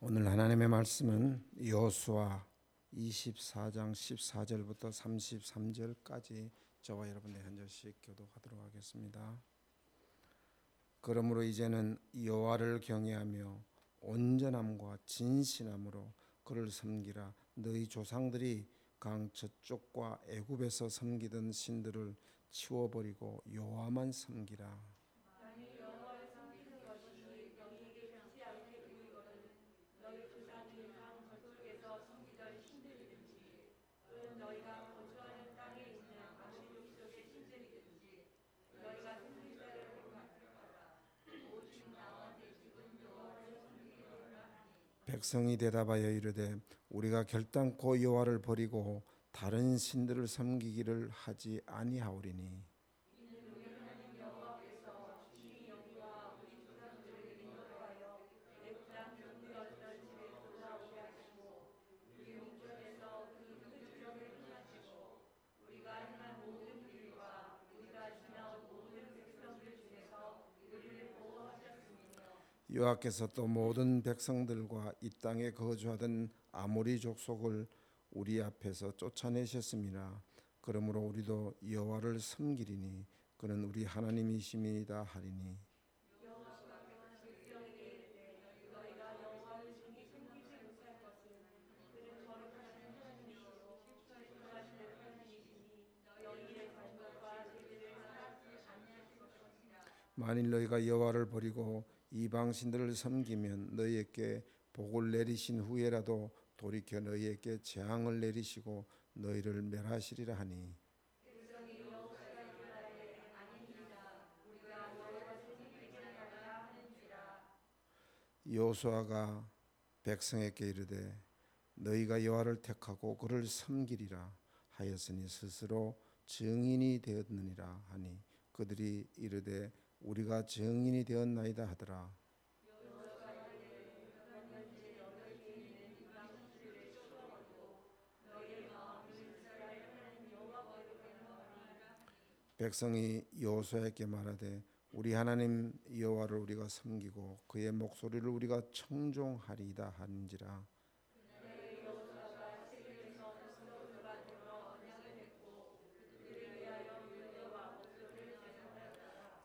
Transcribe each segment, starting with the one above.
오늘 하나님의 말씀은 여호수아 24장 14절부터 33절까지 저와 여러분의 한 절씩 교독하도록 하겠습니다. 그러므로 이제는 여호와를 경외하며 온전함과 진실함으로 그를 섬기라 너희 조상들이 강 저쪽과 애굽에서 섬기던 신들을 치워버리고 여호와만 섬기라 백성이 대답하여 이르되 우리가 결단코 여호와를 버리고 다른 신들을 섬기기를 하지 아니하오리니 여호와께서 또 모든 백성들과 이 땅에 거주하던 아모리 족속을 우리 앞에서 쫓아내셨습니다. 그러므로 우리도 여호와를 섬기리니 그는 우리 하나님이심이다 하리니 만일 너희가 여호와를 버리고 이방 신들을 섬기면 너희에게 복을 내리신 후에라도 돌이켜 너희에게 재앙을 내리시고 너희를 멸하시리라 하니. 여호수아가 백성에게 이르되 너희가 여호와를 택하고 그를 섬기리라 하였으니 스스로 증인이 되었느니라 하니. 그들이 이르되 우리가 증인이 되었나이다 하더라. 백성이 여호수아에게 말하되 우리 하나님 여호와를 우리가 섬기고 그의 목소리를 우리가 청종하리이다 하는지라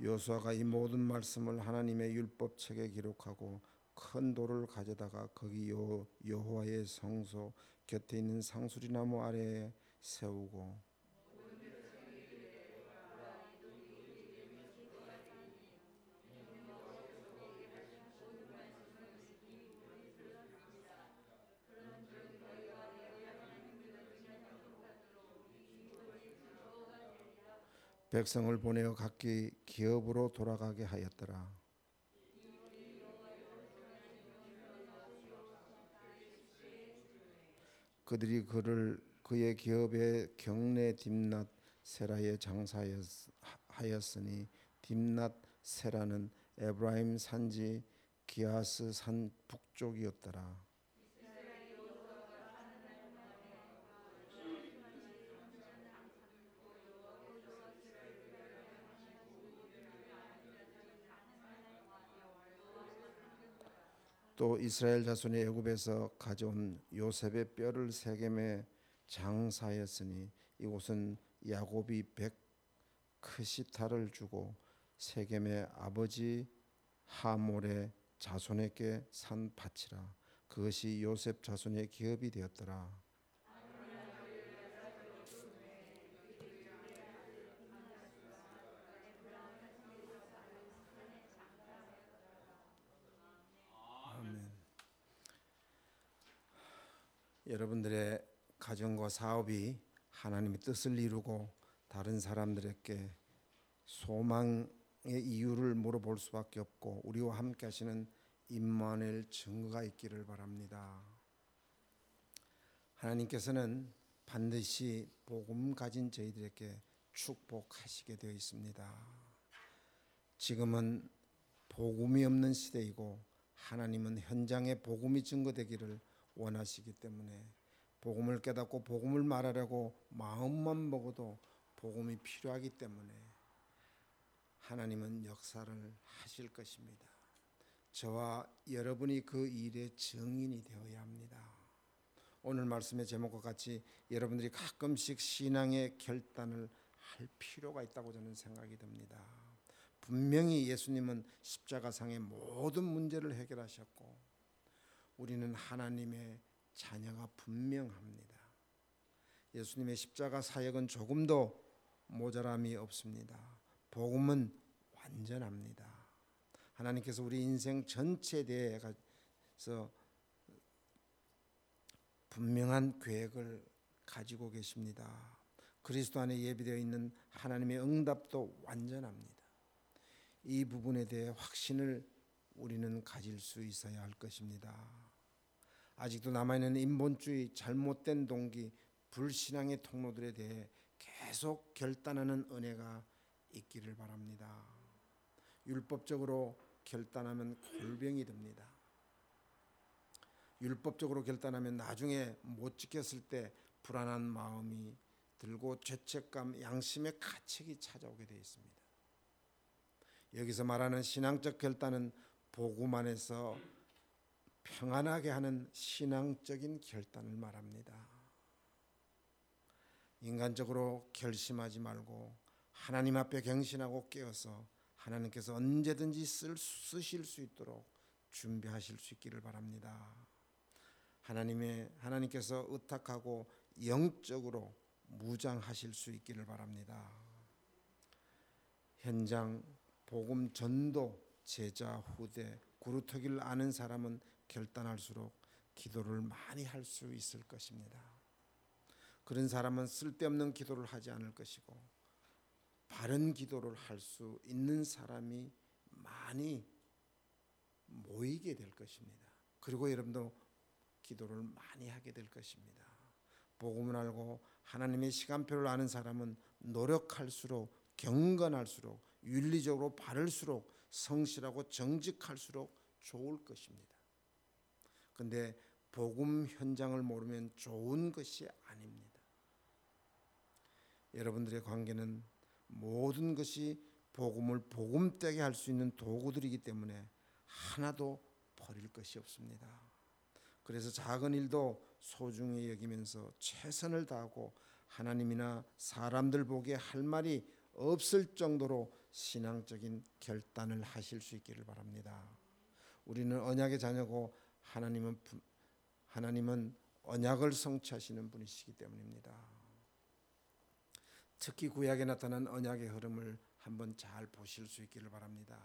여호수아가 이 모든 말씀을 하나님의 율법책에 기록하고 큰 돌을 가져다가 거기 여, 여호와의 성소 곁에 있는 상수리 나무 아래에 세우고 백성을 보내어 각기 기업으로 돌아가게 하였더라. 그들이 그를 그의 기업의 경내 딥낫 세라에 장사하였으니 딥낫 세라는 에브라임 산지 기아스 산 북쪽이었더라. 또 이스라엘 자손이 애굽에서 가져온 요셉의 뼈를 세겜에 장사하였으니 이곳은 야곱이 백 크시타를 주고 세겜의 아버지 하몰의 자손에게 산 밭이라 그것이 요셉 자손의 기업이 되었더라. 여러분들의 가정과 사업이 하나님의 뜻을 이루고 다른 사람들에게 소망의 이유를 물어볼 수밖에 없고 우리와 함께 하시는 임마누엘 증거가 있기를 바랍니다. 하나님께서는 반드시 복음 가진 저희들에게 축복하시게 되어 있습니다. 지금은 복음이 없는 시대이고 하나님은 현장에 복음이 증거되기를 원하시기 때문에 복음을 깨닫고 복음을 말하려고 마음만 먹어도 복음이 필요하기 때문에 하나님은 역사를 하실 것입니다. 저와 여러분이 그 일의 증인이 되어야 합니다. 오늘 말씀의 제목과 같이 여러분들이 가끔씩 신앙의 결단을 할 필요가 있다고 저는 생각이 듭니다. 분명히 예수님은 십자가상의 모든 문제를 해결하셨고 우리는 하나님의 자녀가 분명합니다. 예수님의 십자가 사역은 조금도 모자람이 없습니다. 복음은 완전합니다. 하나님께서 우리 인생 전체에 대해서 분명한 계획을 가지고 계십니다. 그리스도 안에 예비되어 있는 하나님의 응답도 완전합니다. 이 부분에 대해 확신을 우리는 가질 수 있어야 할 것입니다. 아직도 남아있는 인본주의, 잘못된 동기, 불신앙의 통로들에 대해 계속 결단하는 은혜가 있기를 바랍니다. 율법적으로 결단하면 골병이 됩니다. 율법적으로 결단하면 나중에 못 지켰을 때 불안한 마음이 들고 죄책감, 양심의 가책이 찾아오게 되어 있습니다. 여기서 말하는 신앙적 결단은 안에서 평안하게 하는 신앙적인 결단을 말합니다. 인간적으로 결심하지 말고 하나님 앞에 갱신하고 깨어서 하나님께서 언제든지 쓸, 쓰실 수 있도록 준비하실 수 있기를 바랍니다. 하나님의 하나님께서 의탁하고 영적으로 무장하실 수 있기를 바랍니다. 현장 복음 전도 제자 후대 구루터기를 아는 사람은 결단할수록 기도를 많이 할 수 있을 것입니다. 그런 사람은 쓸데없는 기도를 하지 않을 것이고 바른 기도를 할 수 있는 사람이 많이 모이게 될 것입니다. 그리고 여러분도 기도를 많이 하게 될 것입니다. 복음을 알고 하나님의 시간표를 아는 사람은 노력할수록 경건할수록 윤리적으로 바를수록 성실하고 정직할수록 좋을 것입니다. 근데 복음 현장을 모르면 좋은 것이 아닙니다. 여러분들의 관계는 모든 것이 복음을 복음되게 할 수 있는 도구들이기 때문에 하나도 버릴 것이 없습니다. 그래서 작은 일도 소중히 여기면서 최선을 다하고 하나님이나 사람들 보기에 할 말이 없을 정도로 신앙적인 결단을 하실 수 있기를 바랍니다. 우리는 언약의 자녀고 하나님은 하나님은 언약을 성취하시는 분이시기 때문입니다. 특히 구약에 나타난 언약의 흐름을 한번 잘 보실 수 있기를 바랍니다.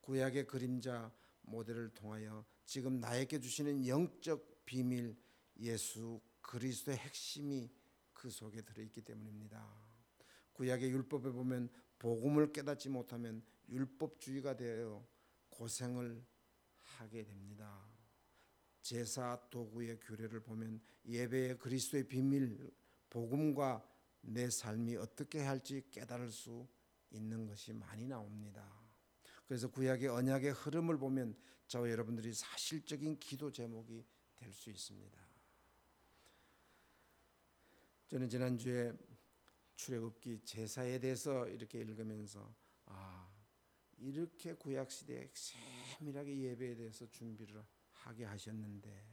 구약의 그림자 모델을 통하여 지금 나에게 주시는 영적 비밀 예수 그리스도의 핵심이 그 속에 들어 있기 때문입니다. 구약의 율법에 보면 복음을 깨닫지 못하면 율법주의가 되어 고생을 하게 됩니다. 제사 도구의 규례를 보면 예배의 그리스도의 비밀 복음과 내 삶이 어떻게 할지 깨달을 수 있는 것이 많이 나옵니다. 그래서 구약의 언약의 흐름을 보면 저와 여러분들이 사실적인 기도 제목이 될 수 있습니다. 저는 지난주에 출애굽기 제사에 대해서 이렇게 읽으면서 아 이렇게 구약 시대에 세밀하게 예배에 대해서 준비를 하게 하셨는데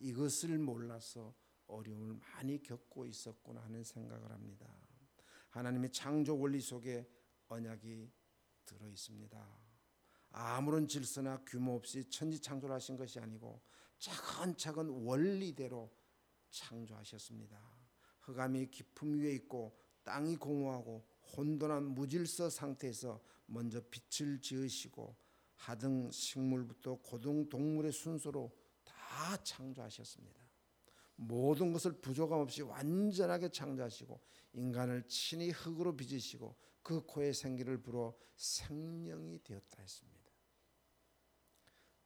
이것을 몰라서 어려움을 많이 겪고 있었구나 하는 생각을 합니다. 하나님의 창조 원리 속에 언약이 들어 있습니다. 아무런 질서나 규모 없이 천지 창조를 하신 것이 아니고 차근차근 원리대로 창조하셨습니다. 흑암이 깊음 위에 있고 땅이 공허하고 혼돈한 무질서 상태에서 먼저 빛을 지으시고 하등 식물부터 고등 동물의 순서로 다 창조하셨습니다. 모든 것을 부족함 없이 완전하게 창조하시고 인간을 친히 흙으로 빚으시고 그 코에 생기를 불어 생명이 되었다 했습니다.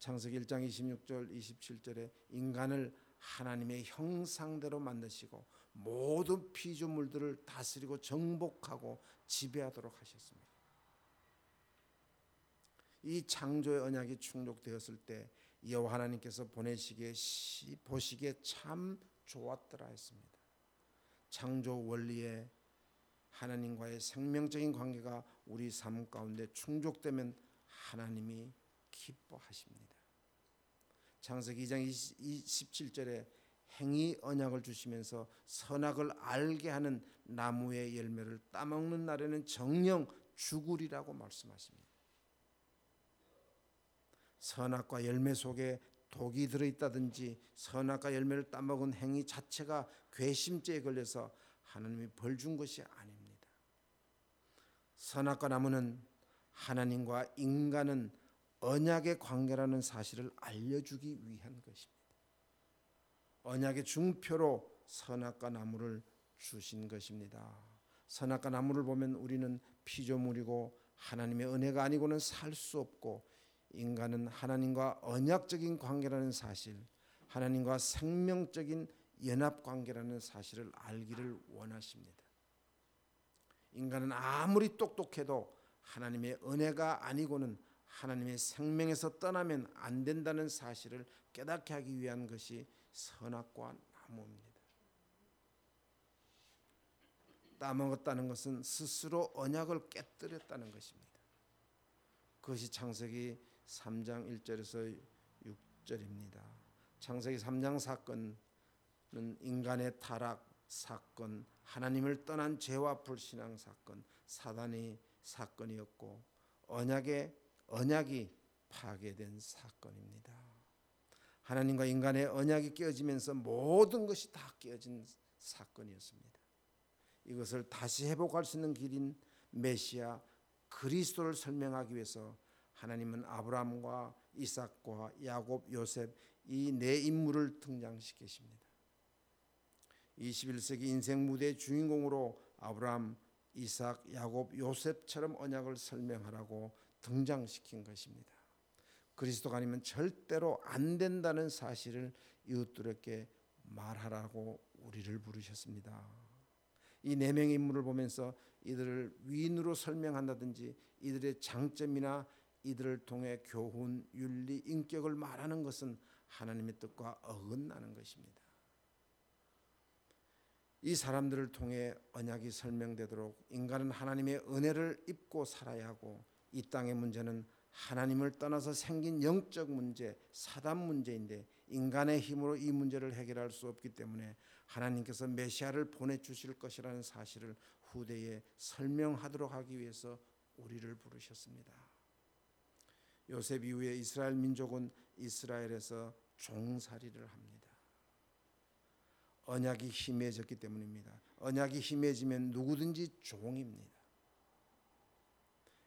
창세기 1장 26절 27절에 인간을 하나님의 형상대로 만드시고 모든 피조물들을 다스리고 정복하고 지배하도록 하셨습니다. 이 창조의 언약이 충족되었을 때 여호와 하나님께서 보내시기에 보시기에 참 좋았더라 했습니다. 창조 원리에 하나님과의 생명적인 관계가 우리 삶 가운데 충족되면 하나님이 기뻐하십니다. 창세기 2장 27절에 행위 언약을 주시면서 선악을 알게 하는 나무의 열매를 따먹는 날에는 정령 죽으리라고 말씀하십니다. 선악과 열매 속에 독이 들어있다든지 선악과 열매를 따먹은 행위 자체가 괘씸죄에 걸려서 하나님이 벌 준 것이 아닙니다. 선악과 나무는 하나님과 인간은 언약의 관계라는 사실을 알려주기 위한 것입니다. 언약의 중표로 선악과 나무를 주신 것입니다. 선악과 나무를 보면 우리는 피조물이고 하나님의 은혜가 아니고는 살 수 없고 인간은 하나님과 언약적인 관계라는 사실, 하나님과 생명적인 연합 관계라는 사실을 알기를 원하십니다. 인간은 아무리 똑똑해도 하나님의 은혜가 아니고는 하나님의 생명에서 떠나면 안 된다는 사실을 깨닫게 하기 위한 것이 선악과 나무입니다. 따먹었다는 것은 스스로 언약을 깨뜨렸다는 것입니다. 그것이 창세기 3장 1절에서 6절입니다. 창세기 3장 사건은 인간의 타락 사건, 하나님을 떠난 죄와 불신앙 사건, 사단의 사건이었고 언약의 언약이 파괴된 사건입니다. 하나님과 인간의 언약이 깨어지면서 모든 것이 다 깨어진 사건이었습니다. 이것을 다시 회복할 수 있는 길인 메시아 그리스도를 설명하기 위해서 하나님은 아브라함과 이삭과 야곱, 요셉 이 네 인물을 등장시키십니다. 21세기 인생 무대의 주인공으로 아브라함, 이삭, 야곱, 요셉처럼 언약을 설명하라고 등장시킨 것입니다. 그리스도가 아니면 절대로 안 된다는 사실을 이웃들에게 말하라고 우리를 부르셨습니다. 이 네 명의 인물을 보면서 이들을 위인으로 설명한다든지 이들의 장점이나 이들을 통해 교훈, 윤리, 인격을 말하는 것은 하나님의 뜻과 어긋나는 것입니다. 이 사람들을 통해 언약이 설명되도록 인간은 하나님의 은혜를 입고 살아야 하고 이 땅의 문제는 하나님을 떠나서 생긴 영적 문제, 사단 문제인데 인간의 힘으로 이 문제를 해결할 수 없기 때문에 하나님께서 메시아를 보내 주실 것이라는 사실을 후대에 설명하도록 하기 위해서 우리를 부르셨습니다. 요셉 이후에 이스라엘 민족은 이스라엘에서 종살이를 합니다. 언약이 힘해졌기 때문입니다. 언약이 힘해지면 누구든지 종입니다.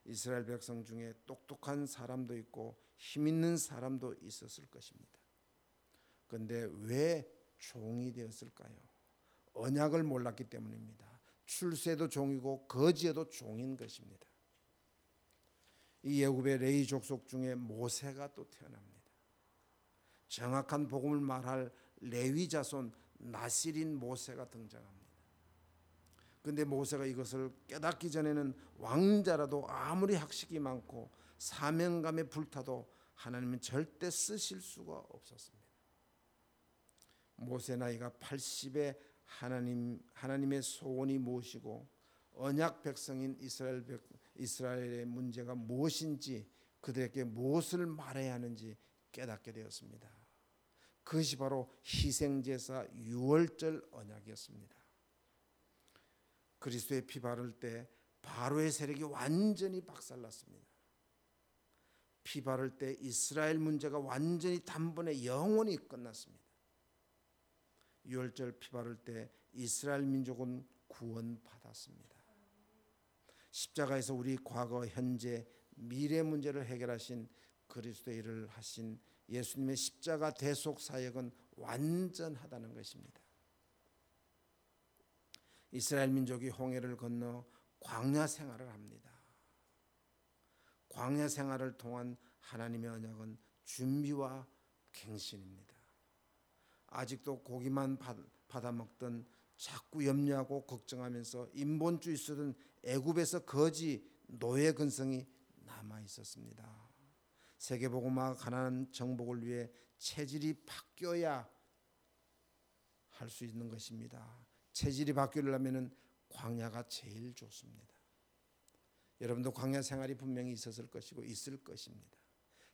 이스라엘 백성 중에 똑똑한 사람도 있고 힘 있는 사람도 있었을 것입니다. 그런데 왜 종이 되었을까요? 언약을 몰랐기 때문입니다. 출세도 종이고 거지에도 종인 것입니다. 이 예굽의 레이 족속 중에 모세가 또 태어납니다. 정확한 복음을 말할 레위 자손 나시린 모세가 등장합니다. 근데 모세가 이것을 깨닫기 전에는 왕자라도 아무리 학식이 많고 사명감에 불타도 하나님은 절대 쓰실 수가 없었습니다. 모세 나이가 80에 하나님 하나님의 소원이 무엇이고 언약 백성인 이스라엘 백, 이스라엘의 문제가 무엇인지 그들에게 무엇을 말해야 하는지 깨닫게 되었습니다. 그것이 바로 희생제사 유월절 언약이었습니다. 그리스도의 피 바를 때 바로의 세력이 완전히 박살났습니다. 피 바를 때 이스라엘 문제가 완전히 단번에 영원히 끝났습니다. 유월절 피 바를 때 이스라엘 민족은 구원받았습니다. 십자가에서 우리 과거, 현재, 미래 문제를 해결하신 그리스도의 일을 하신 예수님의 십자가 대속 사역은 완전하다는 것입니다. 이스라엘 민족이 홍해를 건너 광야 생활을 합니다. 광야 생활을 통한 하나님의 언약은 준비와 갱신입니다. 아직도 고기만 받아 먹던 자꾸 염려하고 걱정하면서 인본주의 쓰던 애굽에서 거지 노예 근성이 남아 있었습니다. 세계복음화 가난한 정복을 위해 체질이 바뀌어야 할 수 있는 것입니다. 체질이 바뀌려면 광야가 제일 좋습니다. 여러분도 광야 생활이 분명히 있었을 것이고 있을 것입니다.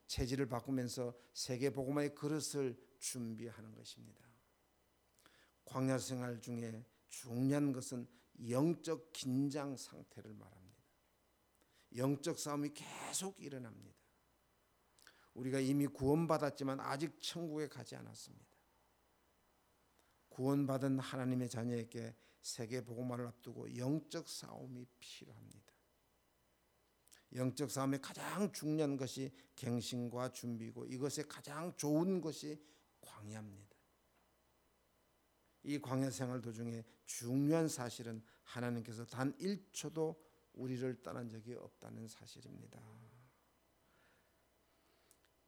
체질을 바꾸면서 세계 복음화의 그릇을 준비하는 것입니다. 광야 생활 중에 중요한 것은 영적 긴장 상태를 말합니다. 영적 싸움이 계속 일어납니다. 우리가 이미 구원받았지만 아직 천국에 가지 않았습니다. 구원받은 하나님의 자녀에게 세계 복음화를 앞두고 영적 싸움이 필요합니다. 영적 싸움의 가장 중요한 것이 갱신과 준비고 이것의 가장 좋은 것이 광야입니다. 이 광야 생활 도중에 중요한 사실은 하나님께서 단 1초도 우리를 떠난 적이 없다는 사실입니다.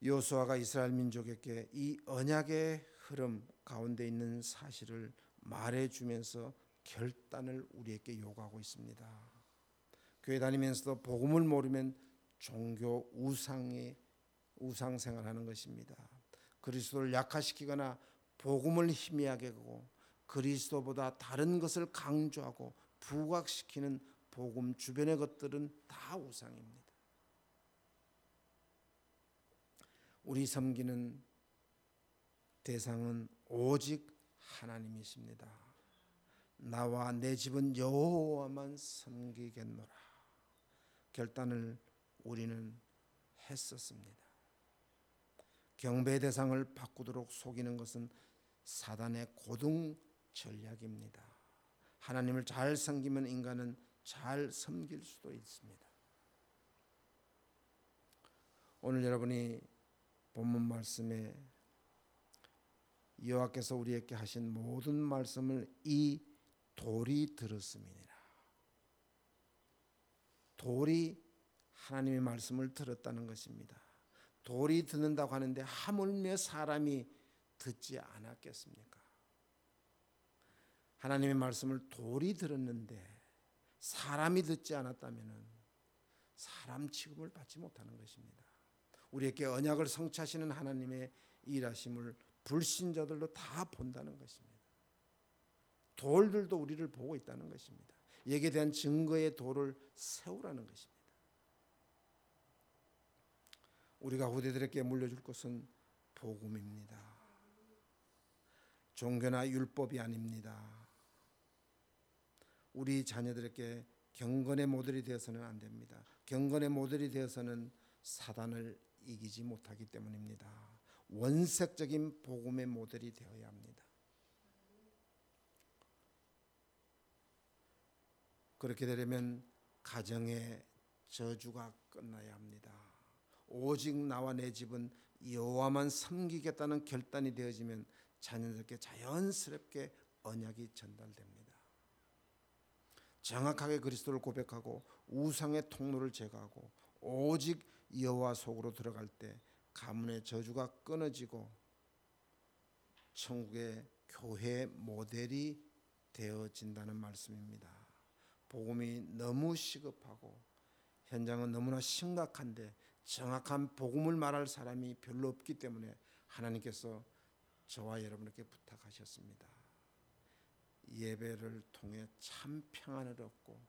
요수아가 이스라엘 민족에게 이 언약의 흐름 가운데 있는 사실을 말해 주면서 결단을 우리에게 요구하고 있습니다. 교회 다니면서도 복음을 모르면 종교 우상의 우상 생활하는 것입니다. 그리스도를 약화시키거나 복음을 희미하게 하고 그리스도보다 다른 것을 강조하고 부각시키는 복음 주변의 것들은 다 우상입니다. 우리 섬기는 대상은 오직 하나님이십니다. 나와 내 집은 여호와만 섬기겠노라. 결단을 우리는 했었습니다. 경배 대상을 바꾸도록 속이는 것은 사단의 고등 전략입니다. 하나님을 잘 섬기면 인간은 잘 섬길 수도 있습니다. 오늘 여러분이 본문 말씀에 여호와께서 우리에게 하신 모든 말씀을 이 돌이 들었음이니라. 돌이 하나님의 말씀을 들었다는 것입니다. 돌이 듣는다고 하는데 하물며 사람이 듣지 않았겠습니까? 하나님의 말씀을 돌이 들었는데 사람이 듣지 않았다면 사람 취급을 받지 못하는 것입니다. 우리에게 언약을 성취하시는 하나님의 일하심을 불신자들도 다 본다는 것입니다. 돌들도 우리를 보고 있다는 것입니다. 여기에 대한 증거의 돌을 세우라는 것입니다. 우리가 후대들에게 물려줄 것은 복음입니다. 종교나 율법이 아닙니다. 우리 자녀들에게 경건의 모델이 되어서는 안 됩니다. 경건의 모델이 되어서는 사단을 이기지 못하기 때문입니다. 원색적인 복음의 모델이 되어야 합니다. 그렇게 되려면 가정의 저주가 끝나야 합니다. 오직 나와 내 집은 여호와만 섬기겠다는 결단이 되어지면 자녀들께 자연스럽게 언약이 전달됩니다. 정확하게 그리스도를 고백하고 우상의 통로를 제거하고 오직 여호와 속으로 들어갈 때 가문의 저주가 끊어지고 천국의 교회 모델이 되어진다는 말씀입니다. 복음이 너무 시급하고 현장은 너무나 심각한데 정확한 복음을 말할 사람이 별로 없기 때문에 하나님께서 저와 여러분에게 부탁하셨습니다. 예배를 통해 참 평안을 얻고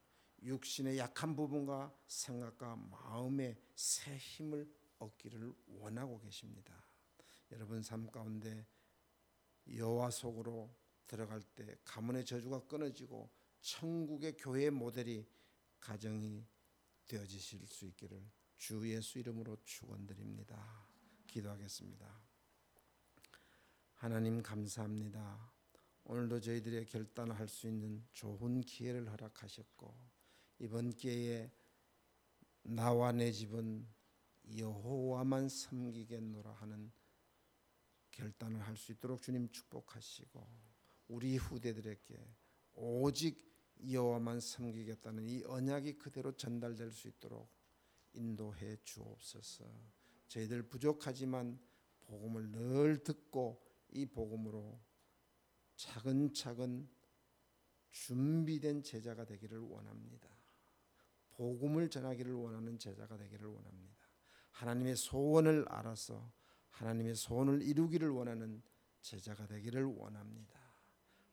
육신의 약한 부분과 생각과 마음의 새 힘을 얻기를 원하고 계십니다. 여러분 삶 가운데 여호와 속으로 들어갈 때 가문의 저주가 끊어지고 천국의 교회 모델이 가정이 되어지실 수 있기를 주 예수 이름으로 축원드립니다. 기도하겠습니다. 하나님 감사합니다. 오늘도 저희들의 결단할 수 있는 좋은 기회를 허락하셨고 이번 기회에 나와 내 집은 여호와만 섬기겠노라 하는 결단을 할 수 있도록 주님 축복하시고 우리 후대들에게 오직 여호와만 섬기겠다는 이 언약이 그대로 전달될 수 있도록 인도해 주옵소서. 저희들 부족하지만 복음을 늘 듣고 이 복음으로 차근차근 준비된 제자가 되기를 원합니다. 복음을 전하기를 원하는 제자가 되기를 원합니다. 하나님의 소원을 알아서 하나님의 소원을 이루기를 원하는 제자가 되기를 원합니다.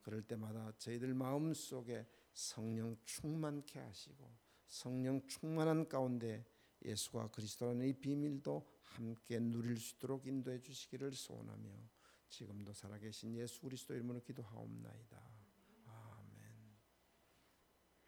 그럴 때마다 저희들 마음 속에 성령 충만케 하시고 성령 충만한 가운데 예수가 그리스도라는 이 비밀도 함께 누릴 수 있도록 인도해 주시기를 소원하며 지금도 살아계신 예수 그리스도 이름으로 기도하옵나이다.